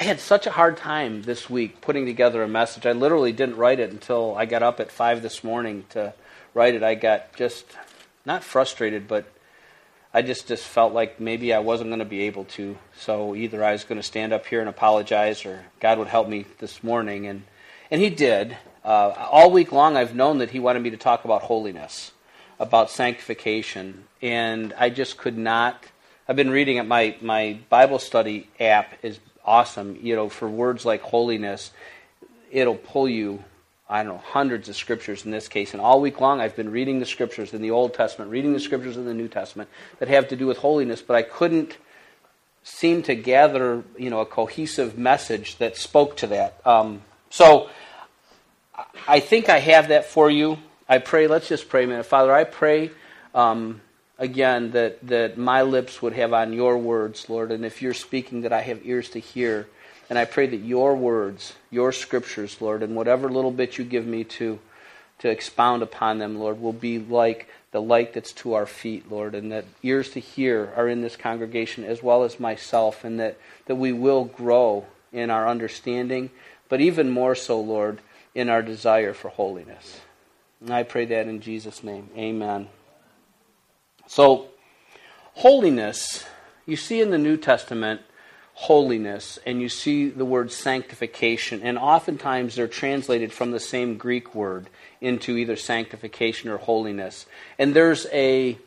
I had such a hard time this week putting together a message. I literally didn't write it until I got up at 5 this morning to write it. I got just not frustrated, but I just, just felt like maybe I wasn't going to be able to. So either I was going to stand up here and apologize or God would help me this morning. And, and He did. Uh, all week long, I've known that He wanted me to talk about holiness, about sanctification. And I just could not. I've been reading it. My, my Bible study app is awesome. You know, for words like holiness, it'll pull you, I don't know, hundreds of scriptures in this case. And all week long, I've been reading the scriptures in the Old Testament, reading the scriptures in the New Testament that have to do with holiness, but I couldn't seem to gather, you know, a cohesive message that spoke to that. Um, so I think I have that for you. I pray, let's just pray a minute. Father, I pray. Um, again, that, that my lips would have on your words, Lord, and if you're speaking, that I have ears to hear. And I pray that your words, your scriptures, Lord, and whatever little bit you give me to, to expound upon them, Lord, will be like the light that's to our feet, Lord, and that ears to hear are in this congregation as well as myself, and that, that we will grow in our understanding, but even more so, Lord, in our desire for holiness. And I pray that in Jesus' name. Amen. So, holiness, you see in the New Testament holiness, and you see the word sanctification, and oftentimes they're translated from the same Greek word into either sanctification or holiness. And there's a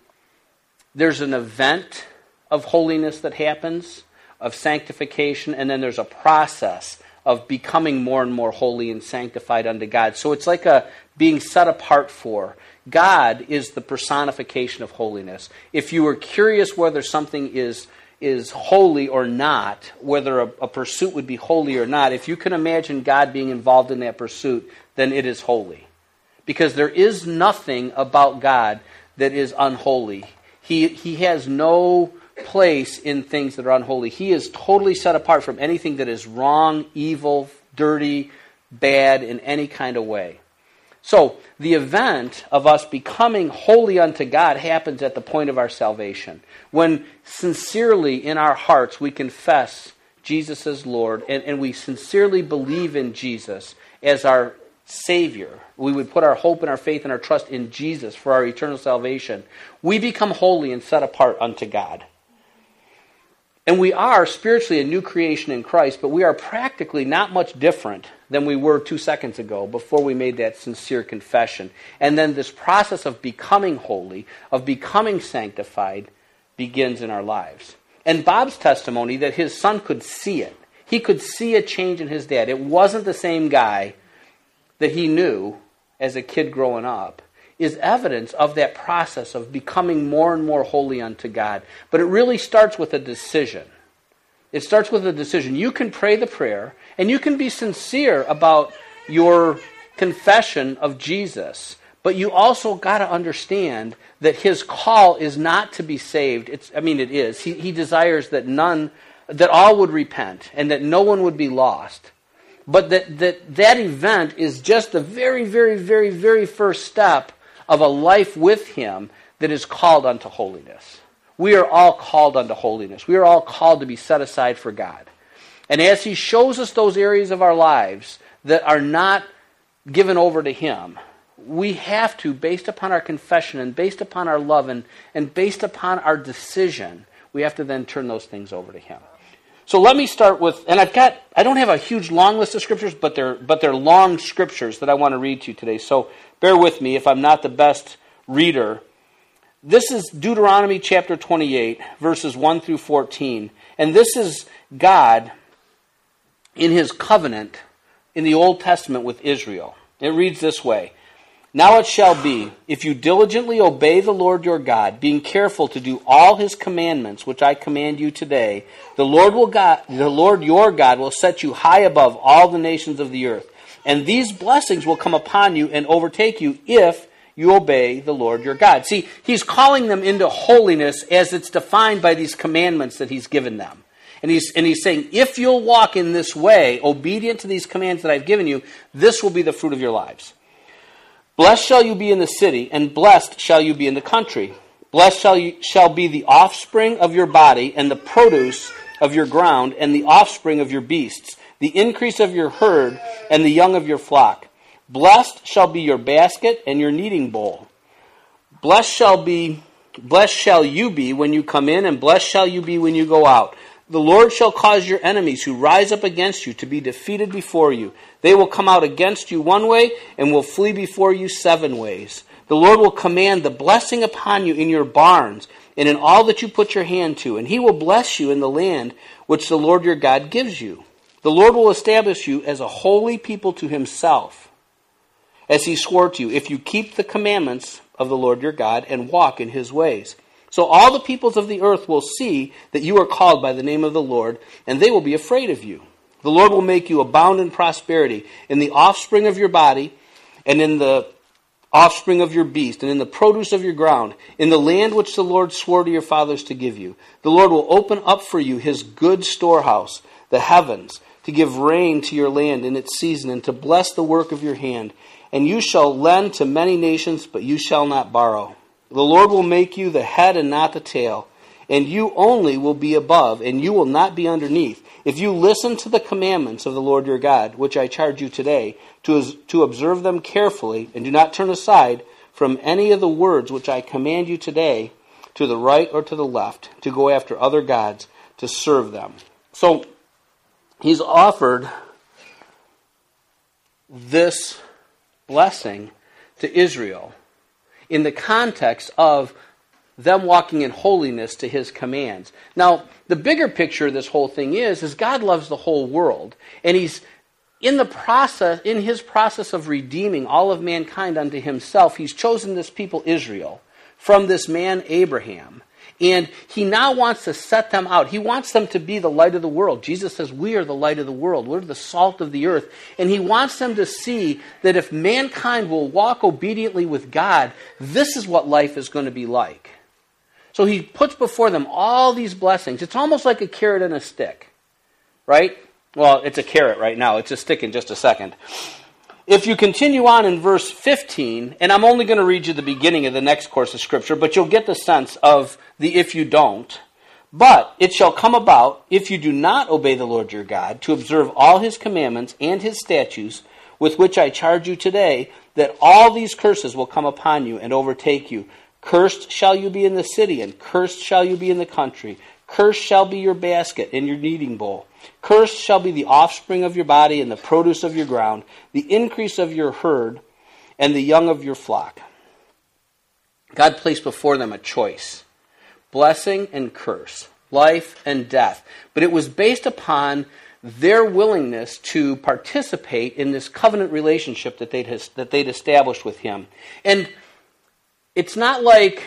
there's an event of holiness that happens, of sanctification, and then there's a process of becoming more and more holy and sanctified unto God. So it's like a being set apart for. God is the personification of holiness. If you are curious whether something is is holy or not, whether a, a, pursuit would be holy or not, if you can imagine God being involved in that pursuit, then it is holy. Because there is nothing about God that is unholy. He, he has no place in things that are unholy. He is totally set apart from anything that is wrong, evil, dirty, bad in any kind of way. So, the event of us becoming holy unto God happens at the point of our salvation. When sincerely in our hearts we confess Jesus as Lord and, and we sincerely believe in Jesus as our Savior, we would put our hope and our faith and our trust in Jesus for our eternal salvation, we become holy and set apart unto God. And we are spiritually a new creation in Christ, but we are practically not much different than we were two seconds ago before we made that sincere confession. And then this process of becoming holy, of becoming sanctified, begins in our lives. And Bob's testimony that his son could see it, he could see a change in his dad. It wasn't the same guy that he knew as a kid growing up is evidence of that process of becoming more and more holy unto God. But it really starts with a decision. It starts with a decision. You can pray the prayer and you can be sincere about your confession of Jesus. But you also got to understand that his call is not to be saved. It's, I mean, it is. He, he desires that none, that all would repent and that no one would be lost. But that, that that event is just the very, very, very, very first step of a life with Him that is called unto holiness. We are all called unto holiness. We are all called to be set aside for God. And as He shows us those areas of our lives that are not given over to Him, we have to, based upon our confession and based upon our love and, and based upon our decision, we have to then turn those things over to Him. So let me start with, and I've got, I don't have a huge long list of scriptures, but they're, but they're long scriptures that I want to read to you today. So bear with me if I'm not the best reader. This is Deuteronomy chapter 28, verses 1 through 14. And this is God in his covenant in the Old Testament with Israel. It reads this way now it shall be, if you diligently obey the Lord your God, being careful to do all his commandments which I command you today, the Lord will God, the Lord your God will set you high above all the nations of the earth. And these blessings will come upon you and overtake you if you obey the Lord your God. See, he's calling them into holiness as it's defined by these commandments that he's given them. And he's, and he's saying, if you'll walk in this way, obedient to these commands that I've given you, this will be the fruit of your lives. Blessed shall you be in the city, and blessed shall you be in the country. Blessed shall, you, shall be the offspring of your body, and the produce of your ground and the offspring of your beasts, the increase of your herd and the young of your flock. Blessed shall be your basket and your kneading bowl. Blessed shall be blessed shall you be when you come in, and blessed shall you be when you go out. The Lord shall cause your enemies who rise up against you to be defeated before you. They will come out against you one way and will flee before you seven ways. The Lord will command the blessing upon you in your barns and in all that you put your hand to, and he will bless you in the land which the Lord your God gives you. The Lord will establish you as a holy people to himself, as he swore to you, if you keep the commandments of the Lord your God and walk in his ways. So all the peoples of the earth will see that you are called by the name of the Lord, and they will be afraid of you. The Lord will make you abound in prosperity in the offspring of your body, and in the offspring of your beast, and in the produce of your ground, in the land which the Lord swore to your fathers to give you. The Lord will open up for you his good storehouse, the heavens, to give rain to your land in its season, and to bless the work of your hand. And you shall lend to many nations, but you shall not borrow. The Lord will make you the head and not the tail, and you only will be above, and you will not be underneath. If you listen to the commandments of the Lord your God, which I charge you today, to, to observe them carefully, and do not turn aside from any of the words which I command you today, to the right or to the left, to go after other gods, to serve them. So, he's offered this blessing to Israel in the context of them walking in holiness to his commands. Now, the bigger picture of this whole thing is is God loves the whole world and he's in the process in his process of redeeming all of mankind unto himself, he's chosen this people Israel from this man Abraham and he now wants to set them out. He wants them to be the light of the world. Jesus says, We are the light of the world. We're the salt of the earth. And he wants them to see that if mankind will walk obediently with God, this is what life is going to be like. So he puts before them all these blessings. It's almost like a carrot and a stick, right? Well, it's a carrot right now. It's a stick in just a second if you continue on in verse 15, and I'm only going to read you the beginning of the next course of Scripture, but you'll get the sense of the if you don't. But it shall come about, if you do not obey the Lord your God, to observe all his commandments and his statutes, with which I charge you today, that all these curses will come upon you and overtake you. Cursed shall you be in the city, and cursed shall you be in the country. Cursed shall be your basket and your kneading bowl. Cursed shall be the offspring of your body and the produce of your ground, the increase of your herd, and the young of your flock. God placed before them a choice blessing and curse, life and death. But it was based upon their willingness to participate in this covenant relationship that they'd, that they'd established with Him. And it's not like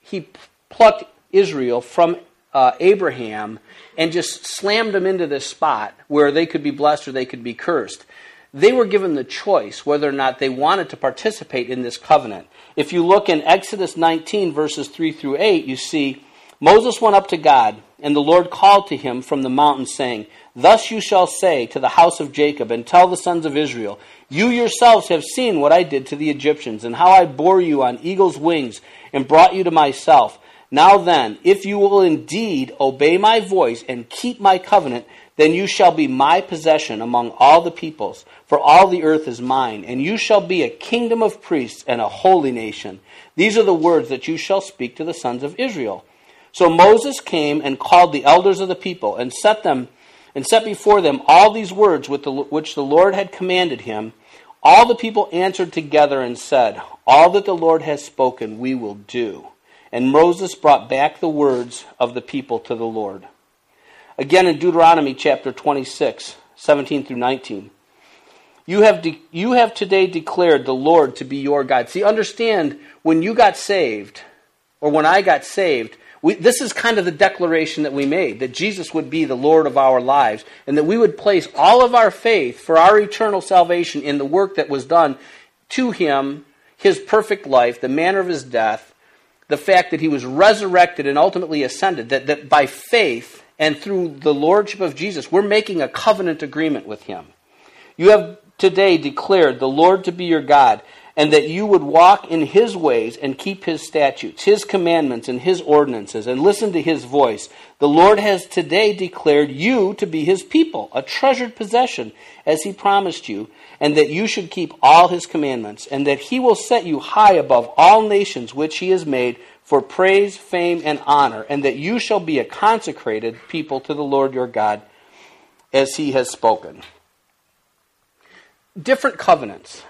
He plucked Israel from uh, Abraham and just slammed them into this spot where they could be blessed or they could be cursed. They were given the choice whether or not they wanted to participate in this covenant. If you look in Exodus 19, verses 3 through 8, you see Moses went up to God, and the Lord called to him from the mountain, saying, Thus you shall say to the house of Jacob, and tell the sons of Israel, You yourselves have seen what I did to the Egyptians, and how I bore you on eagle's wings, and brought you to myself. Now then, if you will indeed obey my voice and keep my covenant, then you shall be my possession among all the peoples, for all the earth is mine, and you shall be a kingdom of priests and a holy nation. These are the words that you shall speak to the sons of Israel. So Moses came and called the elders of the people and set them and set before them all these words which the Lord had commanded him. All the people answered together and said, All that the Lord has spoken, we will do. And Moses brought back the words of the people to the Lord. Again in Deuteronomy chapter 26, 17 through 19. You have, de- you have today declared the Lord to be your God. See, understand, when you got saved, or when I got saved, we, this is kind of the declaration that we made that Jesus would be the Lord of our lives, and that we would place all of our faith for our eternal salvation in the work that was done to Him, His perfect life, the manner of His death, the fact that he was resurrected and ultimately ascended, that, that by faith and through the lordship of Jesus, we're making a covenant agreement with him. You have today declared the Lord to be your God, and that you would walk in his ways and keep his statutes, his commandments, and his ordinances, and listen to his voice. The Lord has today declared you to be his people, a treasured possession, as he promised you, and that you should keep all his commandments, and that he will set you high above all nations which he has made for praise, fame, and honor, and that you shall be a consecrated people to the Lord your God, as he has spoken. Different covenants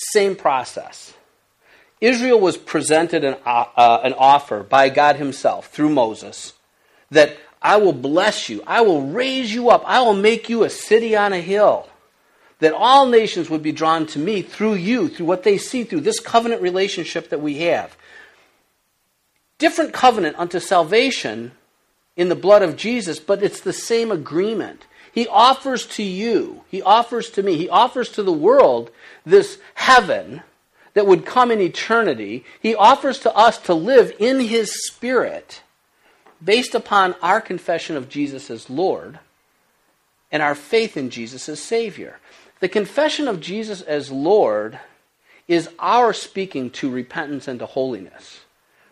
same process. Israel was presented an, uh, uh, an offer by God Himself through Moses that I will bless you, I will raise you up, I will make you a city on a hill. That all nations would be drawn to me through you, through what they see through this covenant relationship that we have. Different covenant unto salvation in the blood of Jesus, but it's the same agreement. He offers to you, he offers to me, he offers to the world this heaven that would come in eternity. He offers to us to live in his spirit based upon our confession of Jesus as Lord and our faith in Jesus as Savior. The confession of Jesus as Lord is our speaking to repentance and to holiness.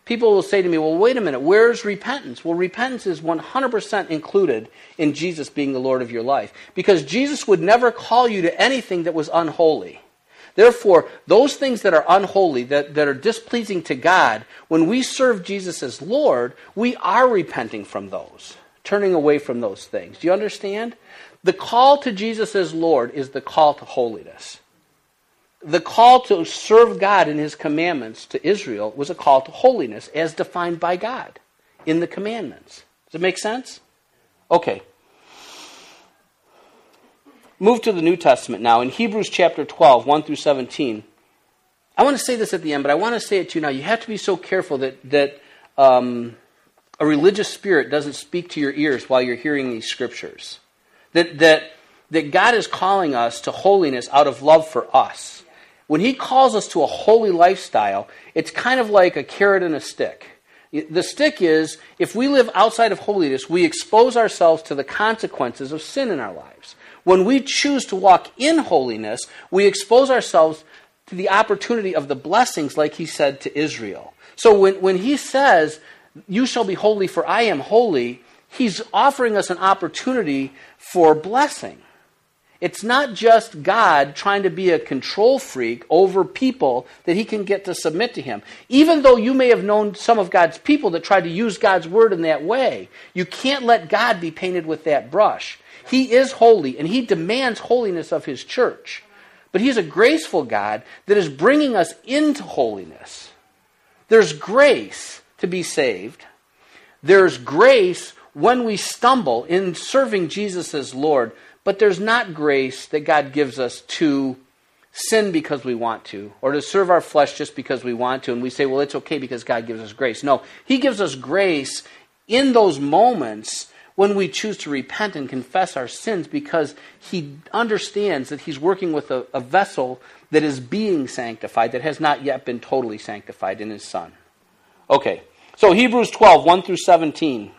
People will say to me, well, wait a minute, where's repentance? Well, repentance is 100% included in Jesus being the Lord of your life because Jesus would never call you to anything that was unholy. Therefore, those things that are unholy, that, that are displeasing to God, when we serve Jesus as Lord, we are repenting from those, turning away from those things. Do you understand? The call to Jesus as Lord is the call to holiness the call to serve God in his commandments to Israel was a call to holiness as defined by God in the commandments. Does it make sense? Okay. Move to the New Testament now. In Hebrews chapter 12, 1 through 17. I want to say this at the end, but I want to say it to you now. You have to be so careful that, that um, a religious spirit doesn't speak to your ears while you're hearing these scriptures. That, that, that God is calling us to holiness out of love for us. When he calls us to a holy lifestyle, it's kind of like a carrot and a stick. The stick is if we live outside of holiness, we expose ourselves to the consequences of sin in our lives. When we choose to walk in holiness, we expose ourselves to the opportunity of the blessings, like he said to Israel. So when, when he says, You shall be holy, for I am holy, he's offering us an opportunity for blessing. It's not just God trying to be a control freak over people that he can get to submit to him. Even though you may have known some of God's people that tried to use God's word in that way, you can't let God be painted with that brush. He is holy and he demands holiness of his church. But he's a graceful God that is bringing us into holiness. There's grace to be saved. There's grace when we stumble in serving Jesus as Lord but there's not grace that God gives us to sin because we want to, or to serve our flesh just because we want to, and we say, well, it's okay because God gives us grace. No, He gives us grace in those moments when we choose to repent and confess our sins because He understands that He's working with a, a vessel that is being sanctified, that has not yet been totally sanctified in His Son. Okay, so Hebrews 12, 1 through 17.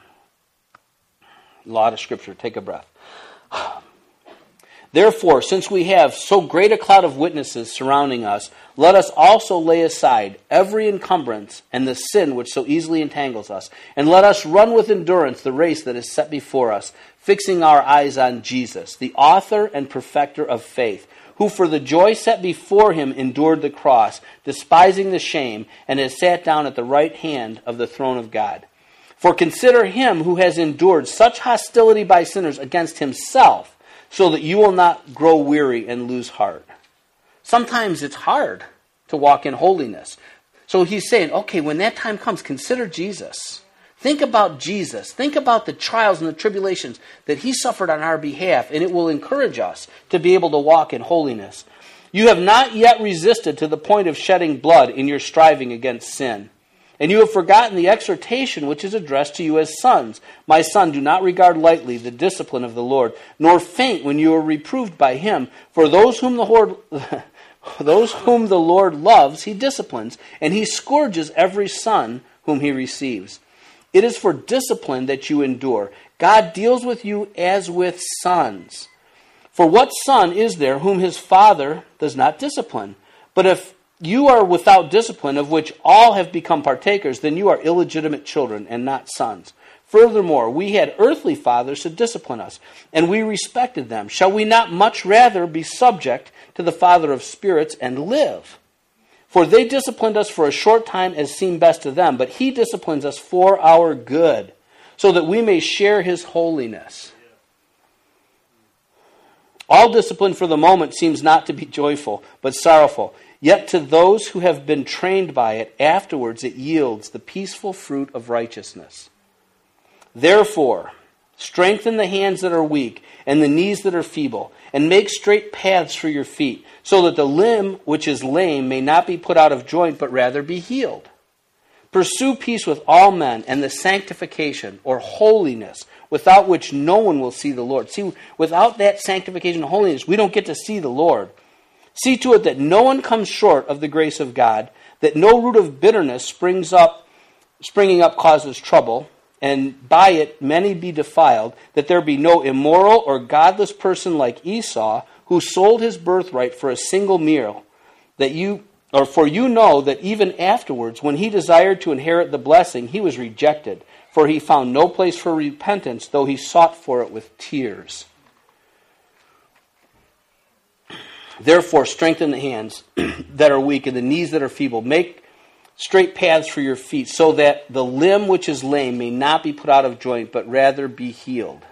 A lot of scripture. Take a breath. Therefore, since we have so great a cloud of witnesses surrounding us, let us also lay aside every encumbrance and the sin which so easily entangles us, and let us run with endurance the race that is set before us, fixing our eyes on Jesus, the author and perfecter of faith, who for the joy set before him endured the cross, despising the shame, and has sat down at the right hand of the throne of God. For consider him who has endured such hostility by sinners against himself so that you will not grow weary and lose heart. Sometimes it's hard to walk in holiness. So he's saying, okay, when that time comes, consider Jesus. Think about Jesus. Think about the trials and the tribulations that he suffered on our behalf, and it will encourage us to be able to walk in holiness. You have not yet resisted to the point of shedding blood in your striving against sin. And you have forgotten the exhortation which is addressed to you as sons. My son, do not regard lightly the discipline of the Lord, nor faint when you are reproved by him. For those whom the Lord, those whom the Lord loves, he disciplines, and he scourges every son whom he receives. It is for discipline that you endure. God deals with you as with sons. For what son is there whom his father does not discipline? But if you are without discipline, of which all have become partakers, then you are illegitimate children and not sons. Furthermore, we had earthly fathers to discipline us, and we respected them. Shall we not much rather be subject to the Father of spirits and live? For they disciplined us for a short time as seemed best to them, but he disciplines us for our good, so that we may share his holiness. All discipline for the moment seems not to be joyful, but sorrowful. Yet to those who have been trained by it, afterwards it yields the peaceful fruit of righteousness. Therefore, strengthen the hands that are weak and the knees that are feeble, and make straight paths for your feet, so that the limb which is lame may not be put out of joint, but rather be healed. Pursue peace with all men and the sanctification or holiness, without which no one will see the Lord. See, without that sanctification and holiness, we don't get to see the Lord. See to it that no one comes short of the grace of God, that no root of bitterness springs up, springing up causes trouble, and by it many be defiled, that there be no immoral or godless person like Esau, who sold his birthright for a single meal, that you or for you know that even afterwards, when he desired to inherit the blessing, he was rejected, for he found no place for repentance, though he sought for it with tears. Therefore, strengthen the hands that are weak and the knees that are feeble. Make straight paths for your feet, so that the limb which is lame may not be put out of joint, but rather be healed.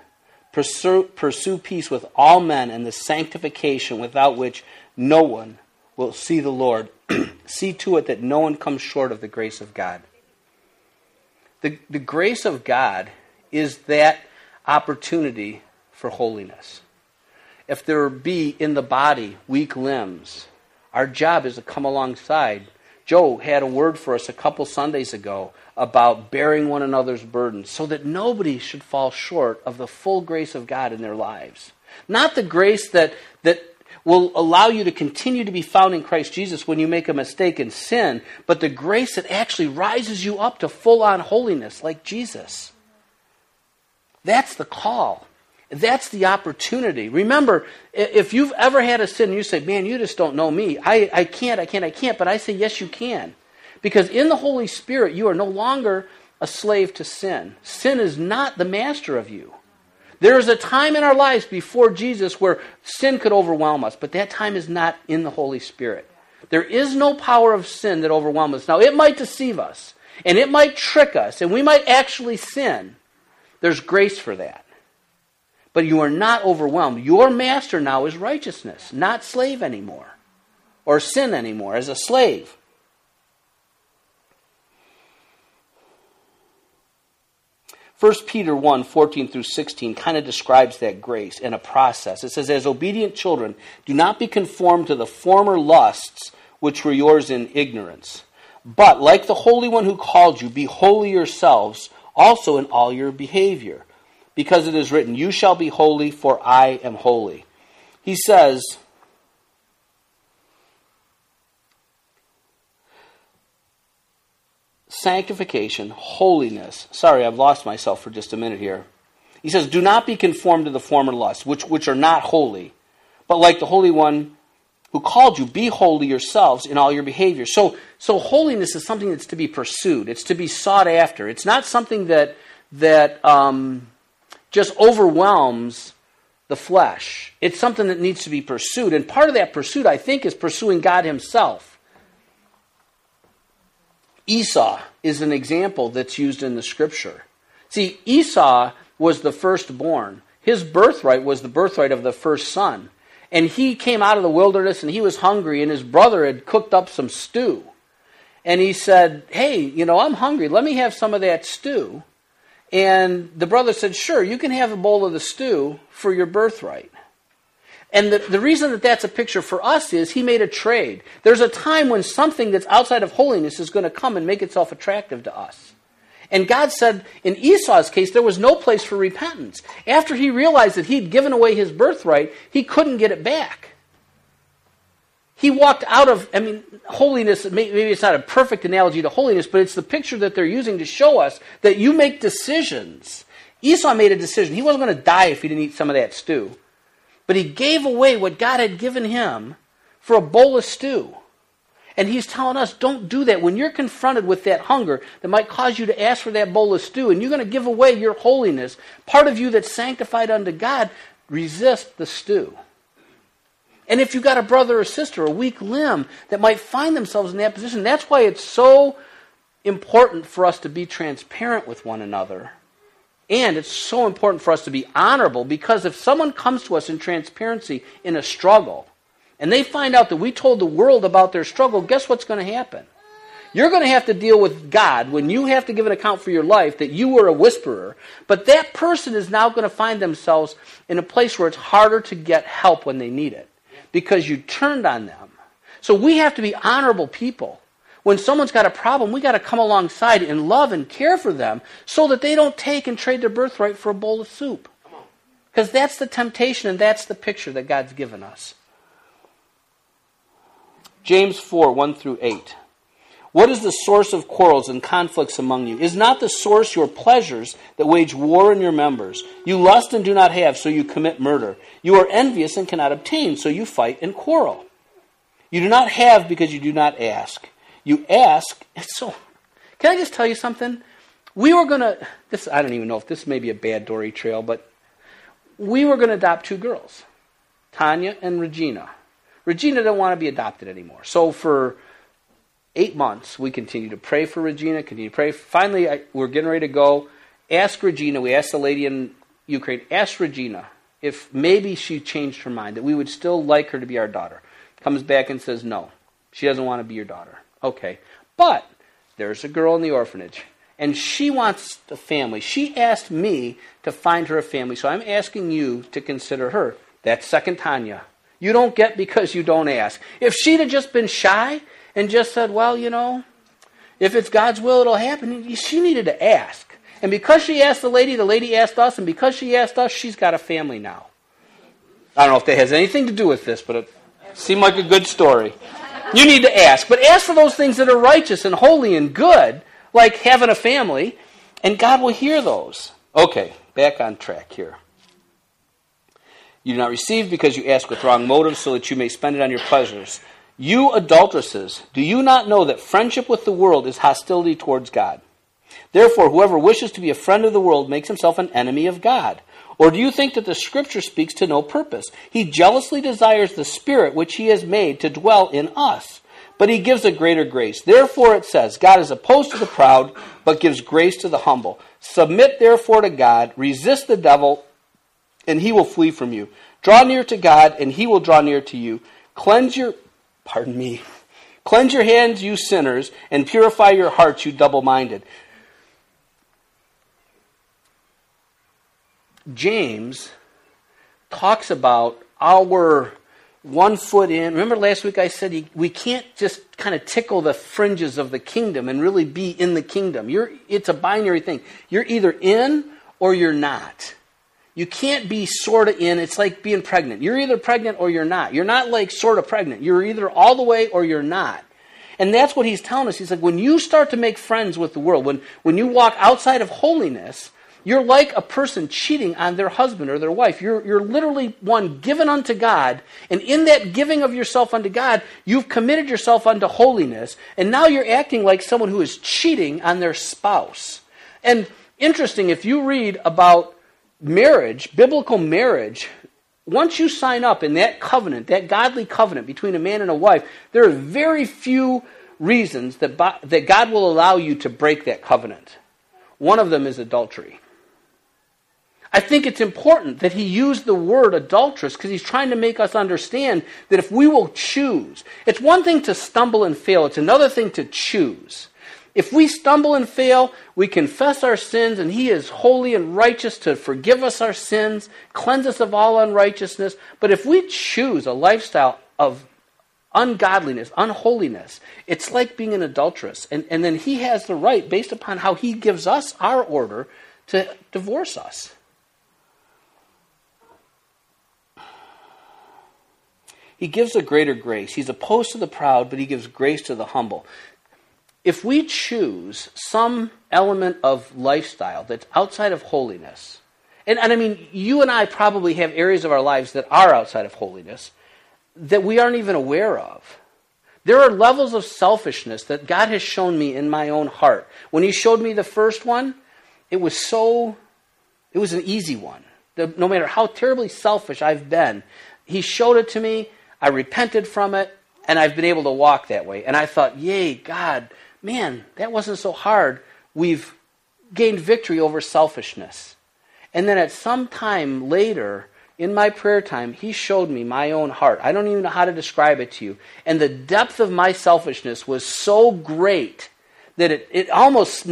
Pursue, pursue peace with all men and the sanctification without which no one will see the Lord. see to it that no one comes short of the grace of God. The, the grace of God is that opportunity for holiness if there be in the body weak limbs, our job is to come alongside. Joe had a word for us a couple Sundays ago about bearing one another's burdens so that nobody should fall short of the full grace of God in their lives. Not the grace that, that will allow you to continue to be found in Christ Jesus when you make a mistake and sin, but the grace that actually rises you up to full on holiness like Jesus. That's the call. That's the opportunity. Remember, if you've ever had a sin and you say, man, you just don't know me, I, I can't, I can't, I can't, but I say, yes, you can. Because in the Holy Spirit, you are no longer a slave to sin. Sin is not the master of you. There is a time in our lives before Jesus where sin could overwhelm us, but that time is not in the Holy Spirit. There is no power of sin that overwhelms us. Now, it might deceive us, and it might trick us, and we might actually sin. There's grace for that but you are not overwhelmed. Your master now is righteousness, not slave anymore, or sin anymore, as a slave. First Peter 1, 14 through 16 kind of describes that grace in a process. It says, As obedient children, do not be conformed to the former lusts which were yours in ignorance. But, like the Holy One who called you, be holy yourselves also in all your behavior because it is written, You shall be holy, for I am holy. He says, Sanctification, holiness. Sorry, I've lost myself for just a minute here. He says, Do not be conformed to the former lusts, which, which are not holy, but like the Holy One who called you, be holy yourselves in all your behavior. So, so holiness is something that's to be pursued. It's to be sought after. It's not something that that um, just overwhelms the flesh. It's something that needs to be pursued. And part of that pursuit, I think, is pursuing God Himself. Esau is an example that's used in the scripture. See, Esau was the firstborn. His birthright was the birthright of the first son. And he came out of the wilderness and he was hungry, and his brother had cooked up some stew. And he said, Hey, you know, I'm hungry. Let me have some of that stew. And the brother said, Sure, you can have a bowl of the stew for your birthright. And the, the reason that that's a picture for us is he made a trade. There's a time when something that's outside of holiness is going to come and make itself attractive to us. And God said in Esau's case, there was no place for repentance. After he realized that he'd given away his birthright, he couldn't get it back. He walked out of, I mean, holiness, maybe it's not a perfect analogy to holiness, but it's the picture that they're using to show us that you make decisions. Esau made a decision. He wasn't going to die if he didn't eat some of that stew. But he gave away what God had given him for a bowl of stew. And he's telling us, don't do that. When you're confronted with that hunger that might cause you to ask for that bowl of stew, and you're going to give away your holiness, part of you that's sanctified unto God, resist the stew. And if you've got a brother or sister, a weak limb, that might find themselves in that position, that's why it's so important for us to be transparent with one another. And it's so important for us to be honorable because if someone comes to us in transparency in a struggle, and they find out that we told the world about their struggle, guess what's going to happen? You're going to have to deal with God when you have to give an account for your life that you were a whisperer. But that person is now going to find themselves in a place where it's harder to get help when they need it because you turned on them. So we have to be honorable people. When someone's got a problem, we got to come alongside and love and care for them so that they don't take and trade their birthright for a bowl of soup. Because that's the temptation and that's the picture that God's given us. James 4 1 through 8. What is the source of quarrels and conflicts among you? Is not the source your pleasures that wage war in your members? You lust and do not have, so you commit murder. You are envious and cannot obtain, so you fight and quarrel. You do not have because you do not ask. You ask, and so. Can I just tell you something? We were going to, this, I don't even know if this may be a bad Dory trail, but we were going to adopt two girls, Tanya and Regina. Regina didn't want to be adopted anymore. So for eight months, we continue to pray for Regina, continue to pray. Finally, I, we're getting ready to go. Ask Regina, we asked the lady in Ukraine, ask Regina if maybe she changed her mind, that we would still like her to be our daughter. Comes back and says, no, she doesn't want to be your daughter. Okay. But there's a girl in the orphanage, and she wants a family. She asked me to find her a family, so I'm asking you to consider her. That's second Tanya. You don't get because you don't ask. If she'd have just been shy and just said, well, you know, if it's God's will, it'll happen, she needed to ask. And because she asked the lady, the lady asked us, and because she asked us, she's got a family now. I don't know if that has anything to do with this, but it seemed like a good story. You need to ask. But ask for those things that are righteous and holy and good, like having a family, and God will hear those. Okay, back on track here. You do not receive because you ask with wrong motives, so that you may spend it on your pleasures. You adulteresses, do you not know that friendship with the world is hostility towards God? Therefore, whoever wishes to be a friend of the world makes himself an enemy of God. Or do you think that the Scripture speaks to no purpose? He jealously desires the Spirit which He has made to dwell in us. But He gives a greater grace. Therefore, it says, God is opposed to the proud, but gives grace to the humble. Submit therefore to God, resist the devil, and he will flee from you. Draw near to God, and he will draw near to you. Cleanse your, pardon me, cleanse your hands, you sinners, and purify your hearts, you double minded. James talks about our one foot in. Remember last week I said we can't just kind of tickle the fringes of the kingdom and really be in the kingdom. You're, it's a binary thing. You're either in or you're not. You can't be sort of in. It's like being pregnant. You're either pregnant or you're not. You're not like sort of pregnant. You're either all the way or you're not. And that's what he's telling us. He's like, when you start to make friends with the world, when, when you walk outside of holiness, you're like a person cheating on their husband or their wife. You're, you're literally one given unto God. And in that giving of yourself unto God, you've committed yourself unto holiness. And now you're acting like someone who is cheating on their spouse. And interesting, if you read about marriage, biblical marriage, once you sign up in that covenant, that godly covenant between a man and a wife, there are very few reasons that, that God will allow you to break that covenant. One of them is adultery. I think it's important that he used the word adulteress because he's trying to make us understand that if we will choose, it's one thing to stumble and fail, it's another thing to choose. If we stumble and fail, we confess our sins, and He is holy and righteous to forgive us our sins, cleanse us of all unrighteousness. But if we choose a lifestyle of ungodliness, unholiness, it's like being an adulteress. And, and then He has the right, based upon how He gives us our order, to divorce us. He gives a greater grace. He's opposed to the proud, but he gives grace to the humble if we choose some element of lifestyle that's outside of holiness, and, and I mean, you and I probably have areas of our lives that are outside of holiness that we aren't even aware of There are levels of selfishness that God has shown me in my own heart. When He showed me the first one, it was so, it was an easy one. No matter how terribly selfish I've been, He showed it to me, I repented from it, and I've been able to walk that way. And I thought, yay, God, man, that wasn't so hard. We've gained victory over selfishness. And then at some time later, in my prayer time, he showed me my own heart. I don't even know how to describe it to you. And the depth of my selfishness was so great that it, it almost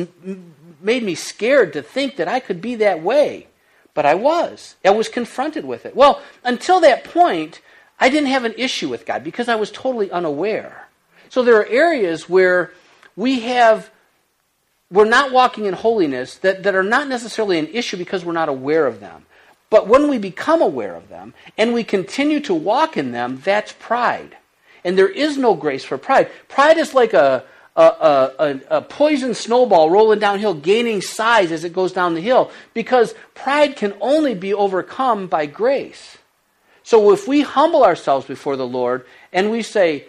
made me scared to think that I could be that way. But I was. I was confronted with it. Well, until that point, I didn't have an issue with God because I was totally unaware. So there are areas where we have we're not walking in holiness that, that are not necessarily an issue because we're not aware of them. But when we become aware of them and we continue to walk in them, that's pride. And there is no grace for pride. Pride is like a, a, a, a, poison snowball rolling downhill, gaining size as it goes down the hill, because pride can only be overcome by grace. So if we humble ourselves before the Lord and we say,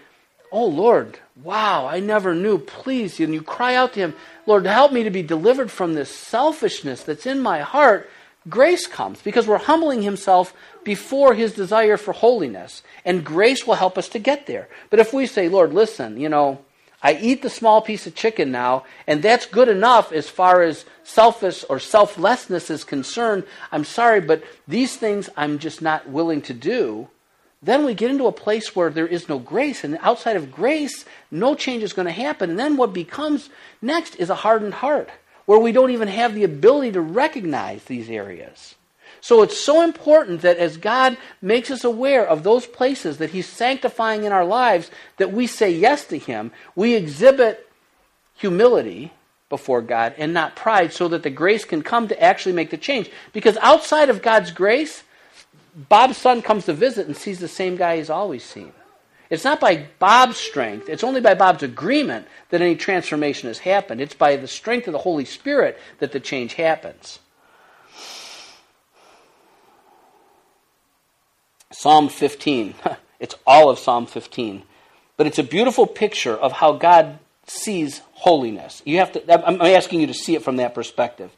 Oh Lord, wow, I never knew, please, and you cry out to Him, Lord, help me to be delivered from this selfishness that's in my heart, grace comes because we're humbling himself before his desire for holiness. And grace will help us to get there. But if we say, Lord, listen, you know, I eat the small piece of chicken now, and that's good enough as far as selfish or selflessness is concerned. I'm sorry, but these things I'm just not willing to do. Then we get into a place where there is no grace, and outside of grace, no change is going to happen. And then what becomes next is a hardened heart where we don't even have the ability to recognize these areas. So it's so important that as God makes us aware of those places that He's sanctifying in our lives, that we say yes to Him, we exhibit humility before God and not pride so that the grace can come to actually make the change. Because outside of God's grace, Bob's son comes to visit and sees the same guy he's always seen. It's not by Bob's strength, it's only by Bob's agreement that any transformation has happened. It's by the strength of the Holy Spirit that the change happens. Psalm 15. It's all of Psalm 15. But it's a beautiful picture of how God sees holiness. You have to I'm asking you to see it from that perspective.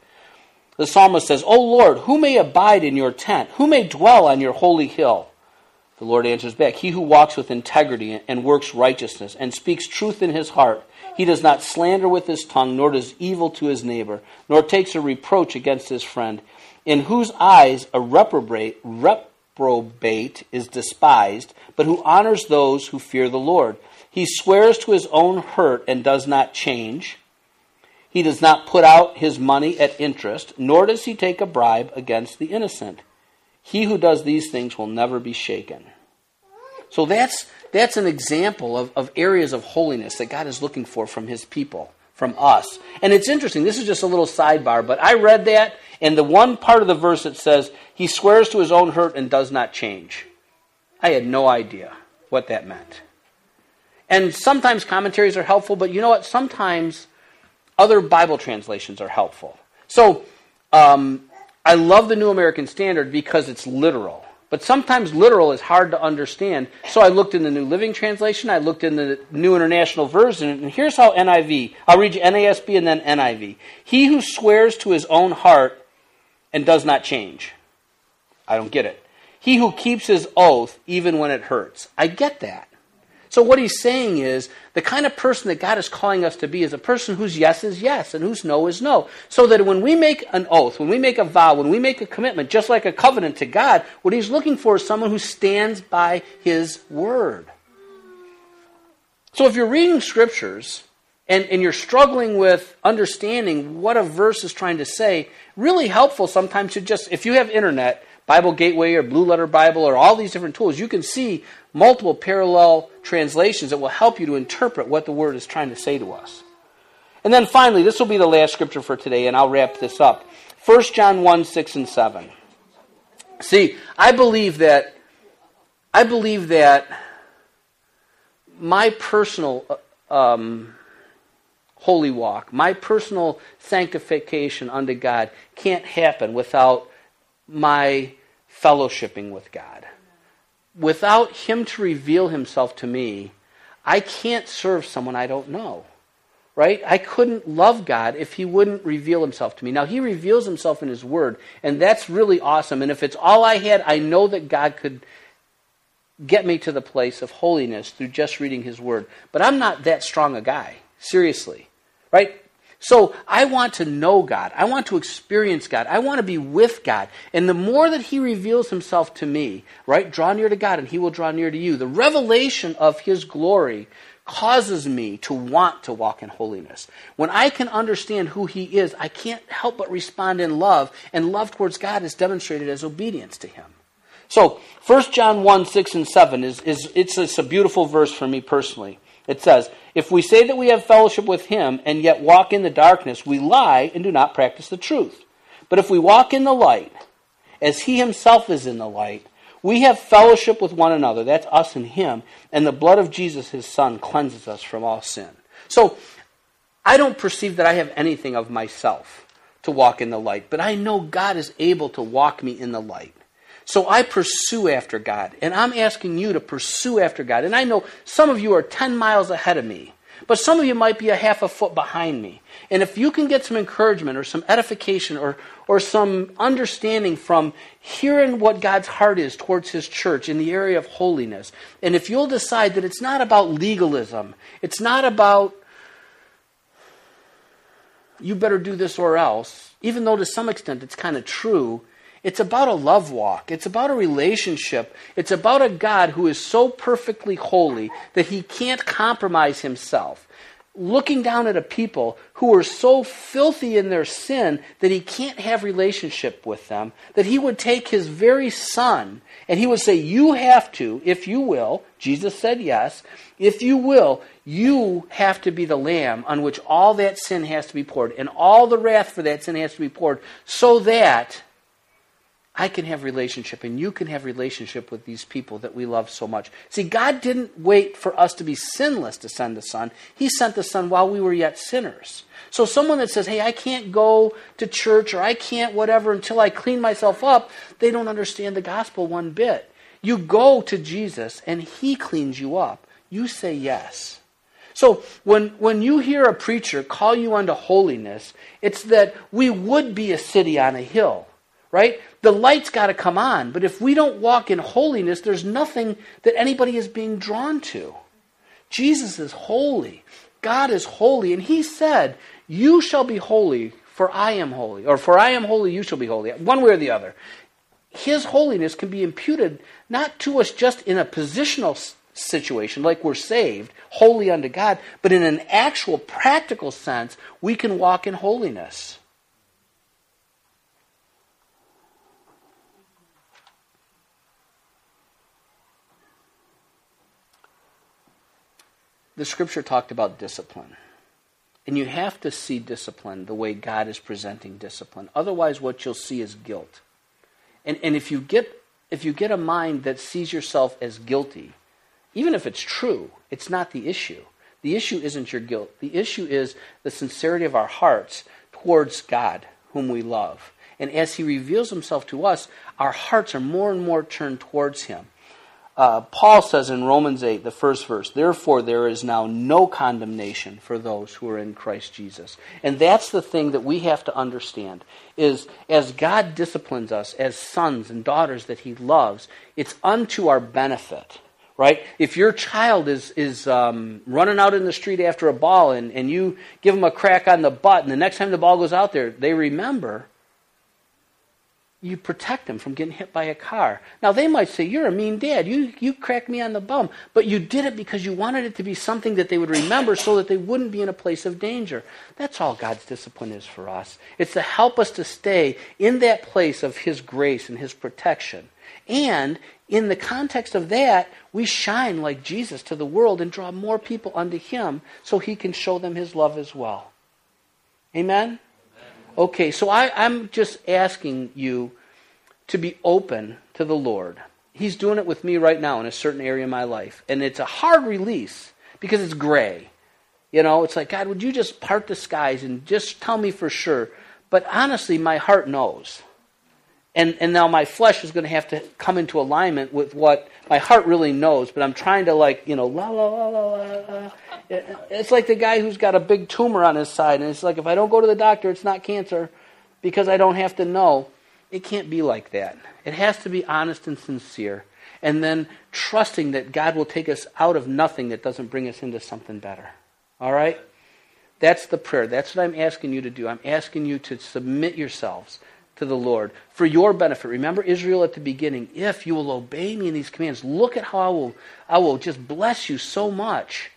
The psalmist says, "O Lord, who may abide in your tent? Who may dwell on your holy hill?" The Lord answers back, He who walks with integrity and works righteousness and speaks truth in his heart, he does not slander with his tongue, nor does evil to his neighbor, nor takes a reproach against his friend, in whose eyes a reprobate, reprobate is despised, but who honors those who fear the Lord. He swears to his own hurt and does not change. He does not put out his money at interest, nor does he take a bribe against the innocent. He who does these things will never be shaken. So that's, that's an example of, of areas of holiness that God is looking for from his people, from us. And it's interesting. This is just a little sidebar, but I read that, and the one part of the verse that says, He swears to his own hurt and does not change. I had no idea what that meant. And sometimes commentaries are helpful, but you know what? Sometimes other Bible translations are helpful. So, um, I love the New American Standard because it's literal. But sometimes literal is hard to understand. So I looked in the New Living Translation, I looked in the New International Version, and here's how NIV, I'll read you NASB and then NIV. He who swears to his own heart and does not change. I don't get it. He who keeps his oath even when it hurts. I get that. So what he's saying is the kind of person that God is calling us to be is a person whose yes is yes and whose no is no. So that when we make an oath, when we make a vow, when we make a commitment, just like a covenant to God, what he's looking for is someone who stands by his word. So if you're reading scriptures and, and you're struggling with understanding what a verse is trying to say, really helpful sometimes to just, if you have internet, Bible Gateway or Blue Letter Bible or all these different tools, you can see multiple parallel translations that will help you to interpret what the Word is trying to say to us. And then finally, this will be the last scripture for today, and I'll wrap this up. 1 John 1 6 and 7. See, I believe that I believe that my personal um, holy walk, my personal sanctification unto God can't happen without my fellowshipping with God. Without Him to reveal Himself to me, I can't serve someone I don't know. Right? I couldn't love God if He wouldn't reveal Himself to me. Now, He reveals Himself in His Word, and that's really awesome. And if it's all I had, I know that God could get me to the place of holiness through just reading His Word. But I'm not that strong a guy. Seriously. Right? So I want to know God. I want to experience God. I want to be with God. And the more that He reveals Himself to me, right? Draw near to God and He will draw near to you. The revelation of His glory causes me to want to walk in holiness. When I can understand who He is, I can't help but respond in love. And love towards God is demonstrated as obedience to Him. So, 1 John 1, 6 and 7 is, is it's, it's a beautiful verse for me personally. It says, If we say that we have fellowship with him and yet walk in the darkness, we lie and do not practice the truth. But if we walk in the light, as he himself is in the light, we have fellowship with one another. That's us and him. And the blood of Jesus, his son, cleanses us from all sin. So I don't perceive that I have anything of myself to walk in the light, but I know God is able to walk me in the light. So I pursue after God, and I'm asking you to pursue after God. And I know some of you are 10 miles ahead of me, but some of you might be a half a foot behind me. And if you can get some encouragement or some edification or, or some understanding from hearing what God's heart is towards His church in the area of holiness, and if you'll decide that it's not about legalism, it's not about you better do this or else, even though to some extent it's kind of true, it's about a love walk. It's about a relationship. It's about a God who is so perfectly holy that he can't compromise himself. Looking down at a people who are so filthy in their sin that he can't have relationship with them, that he would take his very son and he would say, You have to, if you will, Jesus said yes, if you will, you have to be the lamb on which all that sin has to be poured, and all the wrath for that sin has to be poured, so that I can have relationship and you can have relationship with these people that we love so much. See, God didn't wait for us to be sinless to send the Son. He sent the Son while we were yet sinners. So someone that says, hey, I can't go to church or I can't whatever until I clean myself up, they don't understand the gospel one bit. You go to Jesus and he cleans you up. You say yes. So when, when you hear a preacher call you unto holiness, it's that we would be a city on a hill right? The light's got to come on. But if we don't walk in holiness, there's nothing that anybody is being drawn to. Jesus is holy. God is holy. And he said, You shall be holy, for I am holy. Or for I am holy, you shall be holy. One way or the other. His holiness can be imputed not to us just in a positional situation, like we're saved, holy unto God, but in an actual practical sense, we can walk in holiness. The scripture talked about discipline. And you have to see discipline the way God is presenting discipline. Otherwise, what you'll see is guilt. And, and if, you get, if you get a mind that sees yourself as guilty, even if it's true, it's not the issue. The issue isn't your guilt. The issue is the sincerity of our hearts towards God, whom we love. And as He reveals Himself to us, our hearts are more and more turned towards Him. Uh, Paul says in Romans 8, the first verse, Therefore there is now no condemnation for those who are in Christ Jesus. And that's the thing that we have to understand, is as God disciplines us as sons and daughters that he loves, it's unto our benefit. Right? If your child is, is um, running out in the street after a ball and, and you give them a crack on the butt, and the next time the ball goes out there, they remember you protect them from getting hit by a car. Now, they might say, You're a mean dad. You, you cracked me on the bum. But you did it because you wanted it to be something that they would remember so that they wouldn't be in a place of danger. That's all God's discipline is for us. It's to help us to stay in that place of His grace and His protection. And in the context of that, we shine like Jesus to the world and draw more people unto Him so He can show them His love as well. Amen? Okay, so I, I'm just asking you to be open to the Lord. He's doing it with me right now in a certain area of my life. And it's a hard release because it's gray. You know, it's like, God, would you just part the skies and just tell me for sure? But honestly, my heart knows. And, and now my flesh is going to have to come into alignment with what my heart really knows, but I'm trying to like, you know, la la la la la. It's like the guy who's got a big tumor on his side, and it's like, if I don't go to the doctor, it's not cancer because I don't have to know. It can't be like that. It has to be honest and sincere. And then trusting that God will take us out of nothing that doesn't bring us into something better. All right? That's the prayer. That's what I'm asking you to do. I'm asking you to submit yourselves to the Lord for your benefit. Remember Israel at the beginning. If you will obey me in these commands, look at how I will, I will just bless you so much.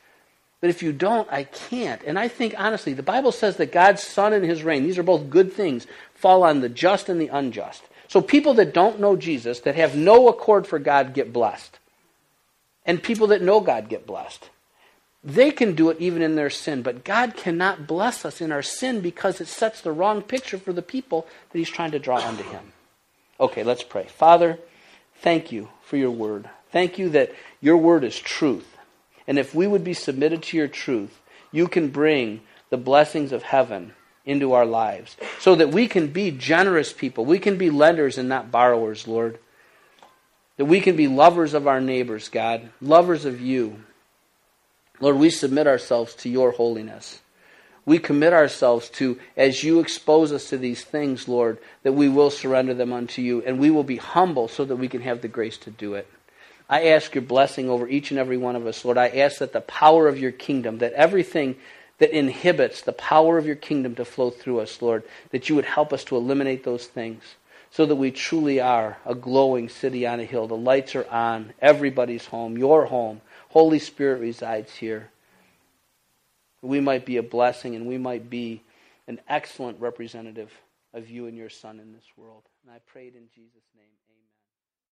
But if you don't, I can't. And I think, honestly, the Bible says that God's sun and his rain, these are both good things, fall on the just and the unjust. So people that don't know Jesus, that have no accord for God, get blessed. And people that know God get blessed. They can do it even in their sin, but God cannot bless us in our sin because it sets the wrong picture for the people that He's trying to draw unto Him. Okay, let's pray. Father, thank you for your word. Thank you that your word is truth. And if we would be submitted to your truth, you can bring the blessings of heaven into our lives so that we can be generous people. We can be lenders and not borrowers, Lord. That we can be lovers of our neighbors, God, lovers of you. Lord, we submit ourselves to your holiness. We commit ourselves to, as you expose us to these things, Lord, that we will surrender them unto you, and we will be humble so that we can have the grace to do it. I ask your blessing over each and every one of us, Lord. I ask that the power of your kingdom, that everything that inhibits the power of your kingdom to flow through us, Lord, that you would help us to eliminate those things so that we truly are a glowing city on a hill. The lights are on, everybody's home, your home. Holy Spirit resides here. We might be a blessing and we might be an excellent representative of you and your Son in this world. And I prayed in Jesus' name.